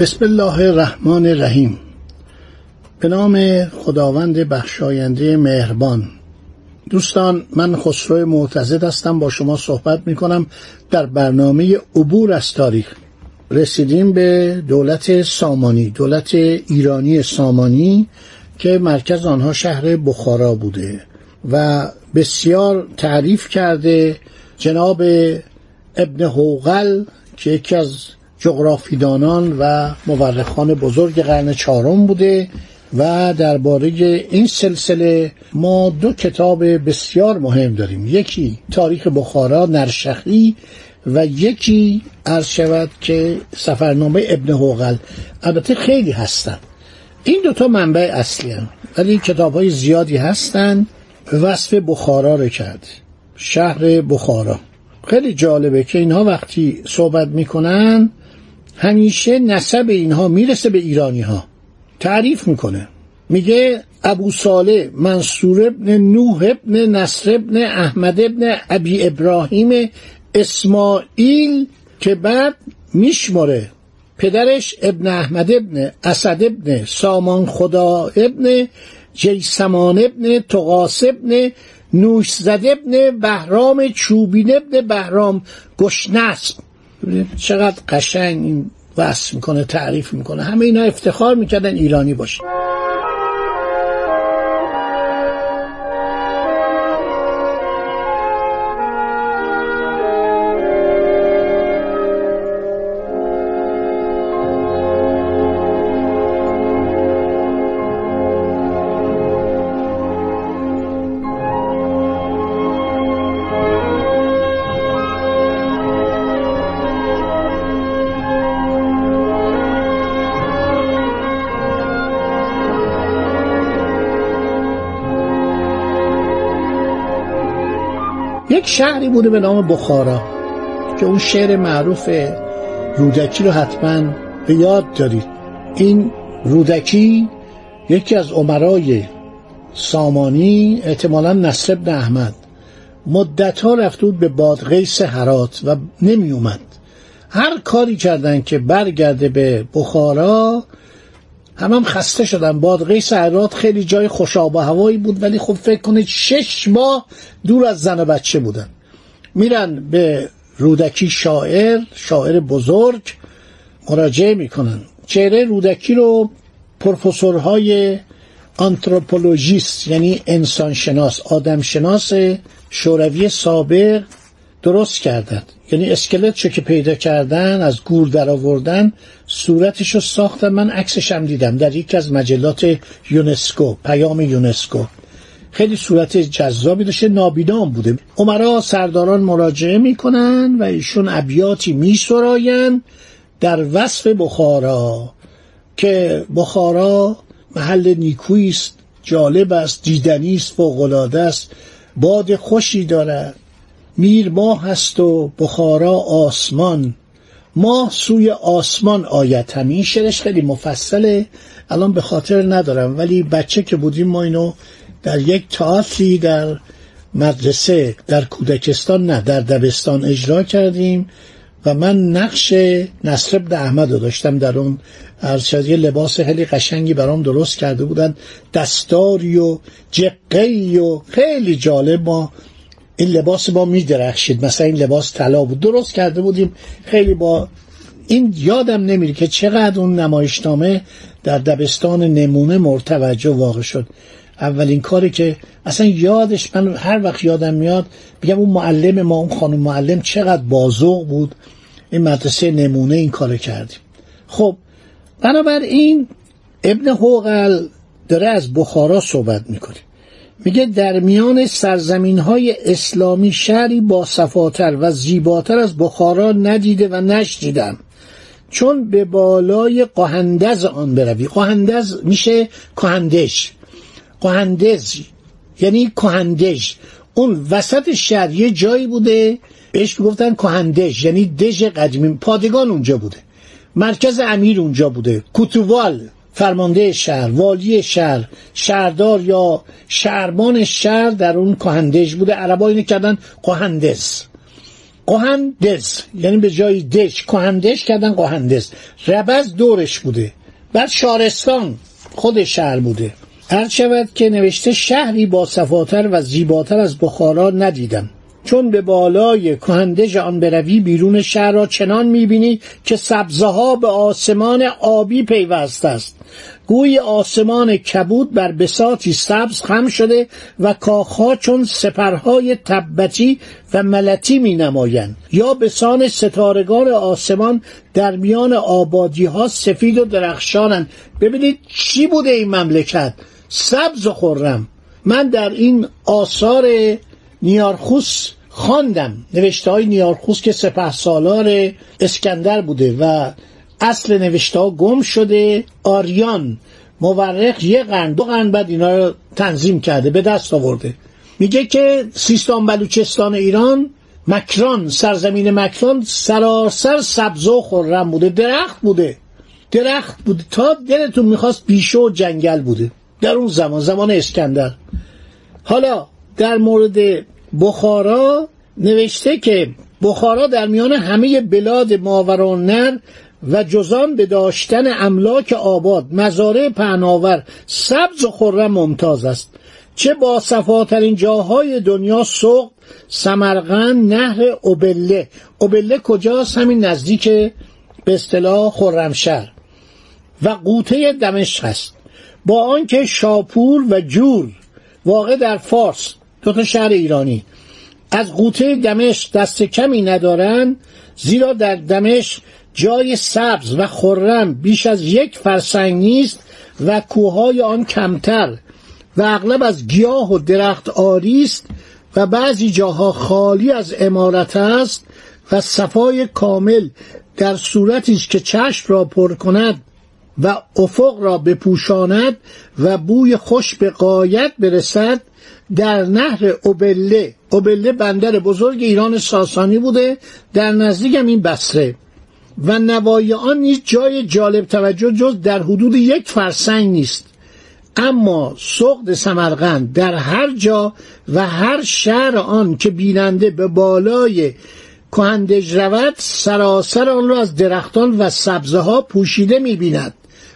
بسم الله الرحمن الرحیم. به نام خداوند بخشاینده مهربان. دوستان من خسرو معتزد هستم. با شما صحبت می کنم در برنامه عبور از تاریخ. رسیدیم به دولت سامانی دولت ایرانی سامانی که مرکز آنها شهر بخارا بوده و بسیار تعریف کرده جناب ابن حوغل که یکی از جغرافیدانان و مورخان بزرگ قرن چهارم بوده و درباره این سلسله ما دو کتاب بسیار مهم داریم. یکی تاریخ بخارا نرشخی و یکی عرض شود که سفرنامه ابن حوغل البته خیلی هستن. این دوتا منبع اصلی هم. ولی کتاب های زیادی هستن. وصف بخارا رو کرد. شهر بخارا. خیلی جالبه که اینها وقتی صحبت می‌کنن همیشه نسب اینها می‌رسه به ایرانی ها تعریف می‌کنه. میگه ابو صالح منصور ابن نوح ابن نصر ابن احمد ابن ابی ابراهیم اسماعیل که بعد میشمره پدرش ابن احمد ابن اسد ابن سامان خدا ابن جیسمان ابن تقاس ابن نوش زد ابن بهرام چوبین ابن بهرام گشنسب چقدر قشنگ این وصف می‌کنه تعریف می‌کنه. همه اینا افتخار می‌کردن ایرانی باشه یک شهری بوده به نام بخارا که اون شعر معروف رودکی رو حتما به یاد دارید. این رودکی یکی از عمرای سامانی احتمالا نصر ابن احمد. مدت ها رفته بود به بادغیس هرات و نمی اومد هر کاری کردن که برگرده به بخارا هم هم خسته شدن بادغیس هرات خیلی جای خوشاب و هوایی بود ولی خب فکر کنید شش ماه دور از زن و بچه بودن. میرن به رودکی شاعر شاعر بزرگ مراجعه می‌کنن. چهره رودکی رو پروفسورهای آنتروپولوژیست یعنی انسانشناس آدمشناس شوروی سابق درست کردن یعنی اسکلت که پیدا کردن از گور در آوردن صورتش رو ساختن. من عکسش هم دیدم در یکی از مجلات یونسکو پیام یونسکو. خیلی صورت جذابی داشته نابینام بوده. عمرا سرداران مراجعه می‌کنن و ایشون ابیاتی میسراین در وصف بخارا که بخارا محل نیکویی است جالب است دیدنی است فوق‌العاده است باد خوشی دارد. میر ماه هست و بخارا آسمان. ماه سوی آسمان آید. همین شعرش خیلی مفصله. الان به خاطر ندارم. ولی بچه که بودیم ما اینو در یک تئاتری در مدرسه در کودکستان نه در دبستان اجرا کردیم و من نقش نصر ابن احمد رو داشتم در اون ارشد یه لباس خیلی قشنگی برام درست کرده بودن. دستاری و جقی و خیلی جالب. ما این لباس با میدرخشید. مثلا این لباس طلا بود. درست کرده بودیم. خیلی با این یادم نمیره که چقدر اون نمایشنامه در دبستان نمونه مرتوجه واقع شد. اولین کاری که اصلا یادش من هر وقت یادم میاد بگم اون معلم ما اون خانم معلم چقدر بازوق بود. این مدرسه نمونه این کار کردیم. خب بنابراین ابن حوقل داره از بخارا صحبت می‌کنه. میگه در میان سرزمین های اسلامی شهری با صفاتر و زیباتر از بخارا ندیده و نشدیدم چون به بالای قهندز آن بروی. قهندز میشه کهندش قهندز. یعنی کهندش اون وسط شهر یه جایی بوده. بهش می‌گفتن کهندش یعنی دژ قدیمی. پادگان اونجا بوده. مرکز امیر اونجا بوده. کوتووال فرمانده شهر والی شهر شهردار یا شهربان شهر در اون کهندش بوده. عربا اینو کردن قهندز قهندز یعنی به جای دش. کهندش کردن قهندز ربز دورش بوده. بعد شارستان خود شهر بوده. هر شود که نوشته شهری با صفاتر و زیباتر از بخارا ندیدم. چون به بالای کهندژ آن بروی بیرون شهر را چنان می‌بینی که سبزه ها به آسمان آبی پیوست است. گوی آسمان کبود بر بساتی سبز خم شده و کاخها چون سپرهای تبتی و ملتی می نمایند یا بسان ستارگان آسمان در میان آبادی ها سفید و درخشانند. ببینید چی بوده این مملکت؟ سبز و خورم. من در این آثار نیارخوس خواندم. نوشته های نیارخوس که سپه سالار اسکندر بوده و اصل نوشته ها گم شده. آریان مورخ یه قرن دو قرن بعد اینا رو تنظیم کرده به دست آورده. میگه که سیستان بلوچستان ایران مکران سرزمین مکران سراسر سبز و خرم بوده درخت بوده. درخت بوده. تا دلتون می‌خواست بیشه و جنگل بوده. در اون زمان زمان اسکندر. حالا در مورد بخارا نوشته که بخارا در میان همه بلاد ماورانر و جزان به داشتن املاک آباد مزارع پهناور سبز و خرم ممتاز است. چه با صفاترین جاهای دنیا سوق سمرقند نهر اوبله. اوبله کجاست؟ همین نزدیک به اصطلاح خرمشهر و قوطه دمشق است. با آنکه شاپور و جور واقع در فارس دو تا شهر ایرانی. از قوطه دمشق دست کمی ندارند زیرا در دمشق جای سبز و خرم بیش از یک فرسنگ نیست و کوههای آن کمتر و اغلب از گیاه و درخت آری است و بعضی جاها خالی از امارت است و صفای کامل در صورتی است که چشم را پر کند و افق را بپوشاند و بوی خوش به قایت برسد در نهر اوبله اوبله بندر بزرگ ایران ساسانی بوده در نزدیک هم این بسره. و نوای آن نیز جای جالب توجه جز در حدود یک فرسنگ نیست. اما سقد سمرقند در هر جا و هر شهر آن که بیننده به بالای کهندج رود سراسر آن را از درختان و سبزه ها پوشیده می‌بیند.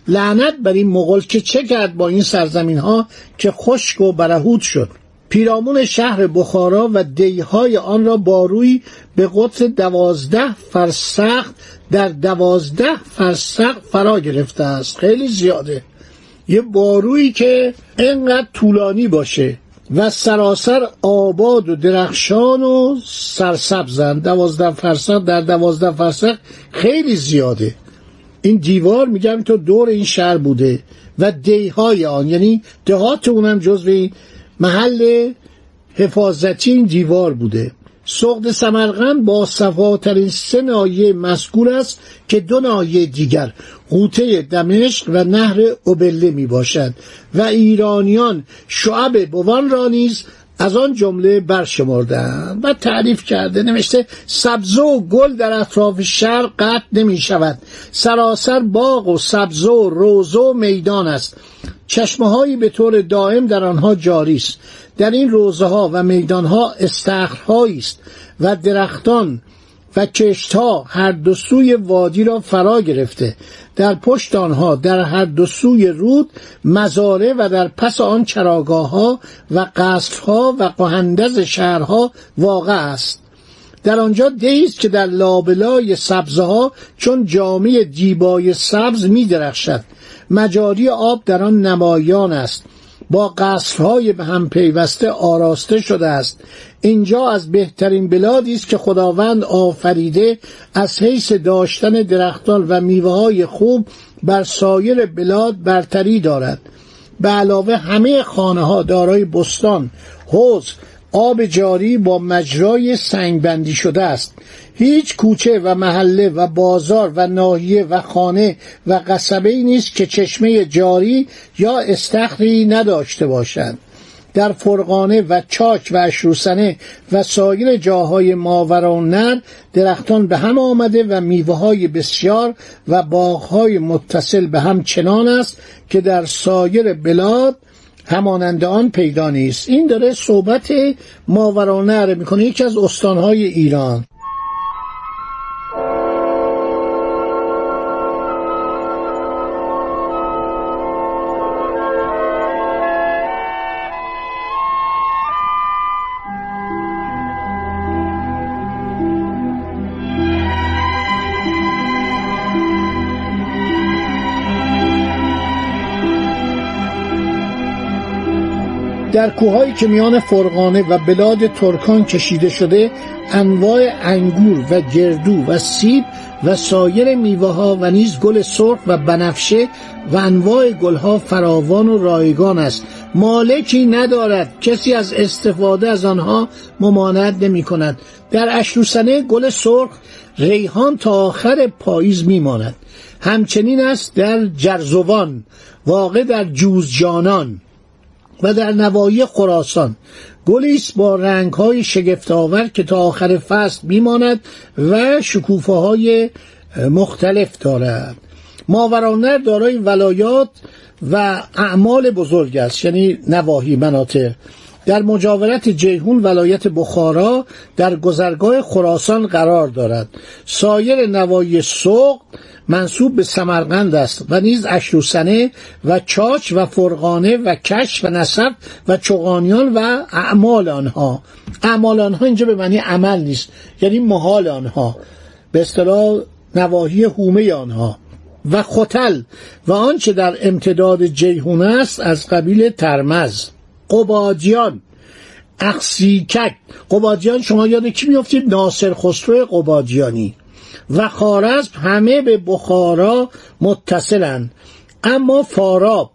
لعنت بر این مغل که چه کرد با این سرزمین ها که خشک و برهود شد. پیرامون شهر بخارا و دیهای آن را باروی به قطر دوازده فرسخ در دوازده فرسخ فرا گرفته است. خیلی زیاده. یه بارویی که انقدر طولانی باشه و سراسر آباد و درخشان و سرسبزن. دوازده فرسخ در دوازده فرسخ خیلی زیاده. این دیوار میگم تو دور این شهر بوده و دیهای آن یعنی دهات اونم جزو محل حفاظتی این دیوار بوده. سقد سمرقند با صفاترین سه نایه مذکور است که دو نایه دیگر قوطه دمشق و نهر اوبله می باشد و ایرانیان شعب بوان را نیز از آن جمله برشمردن و تعریف کرده نوشته سبزه و گل در اطراف شهر قطع نمی شود. سراسر باغ و سبزه و روزه و میدان است. چشمه هایی به طور دائم در آنها جاری است. در این روزه ها و میدان ها است و درختان و کشت ها هر دو سوی وادی را فرا گرفته. در پشت آنها در هر دو سوی رود مزاره و در پس آن چراگاه ها و ها و قهندز شهرها واقع است. در آنجا دیست که در لابلای سبزه ها چون جامعه دیبای سبز می درخشد مجاری آب در آن نمایان است. با قصرهای به هم پیوسته آراسته شده است. اینجا از بهترین بلادی است که خداوند آفریده از حیث داشتن درختان و میوه های خوب بر سایر بلاد برتری دارد. به علاوه همه خانه ها دارای بستان حوز آب جاری با مجرای سنگبندی شده است. هیچ کوچه و محله و بازار و ناحیه و خانه و قصبه ای نیست که چشمه جاری یا استخری نداشته باشند. در فرقانه و چاک و اشروسنه و سایر جاهای ماورانر درختان به هم آمده و میوه های بسیار و باغهای متصل به هم چنان است که در سایر بلاد همانند آن پیدا نیست. این داره صحبت ماورانه می‌کنه یکی از استانهای ایران. در کوههایی که میان فرغانه و بلاد ترکان کشیده شده انواع انگور و گردو و سیب و سایر میوه ها و نیز گل سرخ و بنفشه و انواع گلها فراوان و رایگان است. مالکی ندارد کسی از استفاده از آنها ممانعت نمی کند در اشروسنه گل سرخ ریحان تا آخر پاییز میماند. همچنین است در جرزوان واقع در جوزجانان. و در نوایی خراسان گلی است با رنگهای شگفتآور که تا آخر فصل میماند و شکوفه های مختلف دارد. ماورانر دارای ولایات و اعمال بزرگ است یعنی نواحی مناطق. در مجاورت جیهون ولایت بخارا در گذرگاه خراسان قرار دارد. سایر نوایی سوق منصوب به سمرقند است و نیز اشروسنه و چاچ و فرغانه و کش و نصب و چغانیان و اعمال آنها. اعمال آنها اینجا به معنی عمل نیست یعنی محال آنها. به اصطلاح نواحی هومه آنها. و خوتل و آنچه در امتداد جیهون است از قبیل ترمز. قبادیان. اخسیکک. قبادیان شما یاد کی میفتید ناصر خسرو قبادیانی. و خارزم همه به بخارا متصلند اما فاراب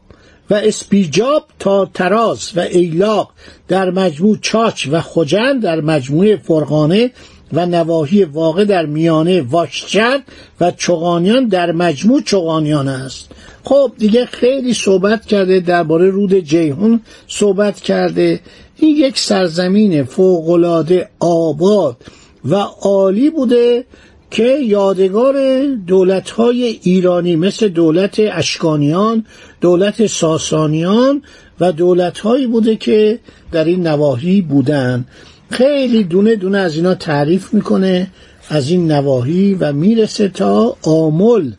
و اسپیجاب تا تراز و ایلاق در مجموع چاچ و خجن در مجموع فرغانه و نواحی واقع در میانه واشچر و چغانیان در مجموع چغانیان است. خب دیگه خیلی صحبت کرده درباره رود جیهون صحبت کرده. این یک سرزمین فوقالعاده آباد و عالی بوده که یادگار دولتهای ایرانی مثل دولت اشکانیان دولت ساسانیان و دولتهایی بوده که در این نواحی بودن. خیلی دونه دونه از اینا تعریف می‌کنه از این نواحی و می‌رسه تا آمل.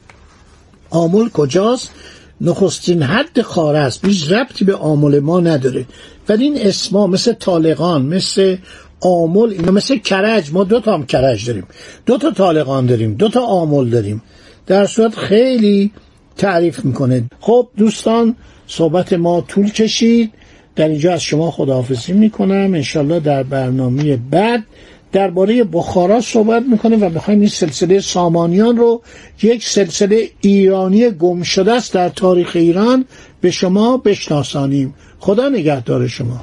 آمل کجاست؟ نخستین حد خاره است. هیچ ربطی به آمل ما نداره. ولی این اسما مثل طالقان مثل آمل اینا مثل کرج. ما دو تا هم کرج داریم. دو تا طالقان داریم. دو تا آمل داریم. در صورت خیلی تعریف می‌کنه. خب دوستان صحبت ما طول کشید. در اینجا از شما خداحافظی می‌کنم. انشالله در برنامه بعد درباره بخارا صحبت می‌کنه و می‌خوایم این سلسله سامانیان رو یک سلسله ایرانی گم شده است در تاریخ ایران به شما بشناسانیم. خدا نگهدار شما.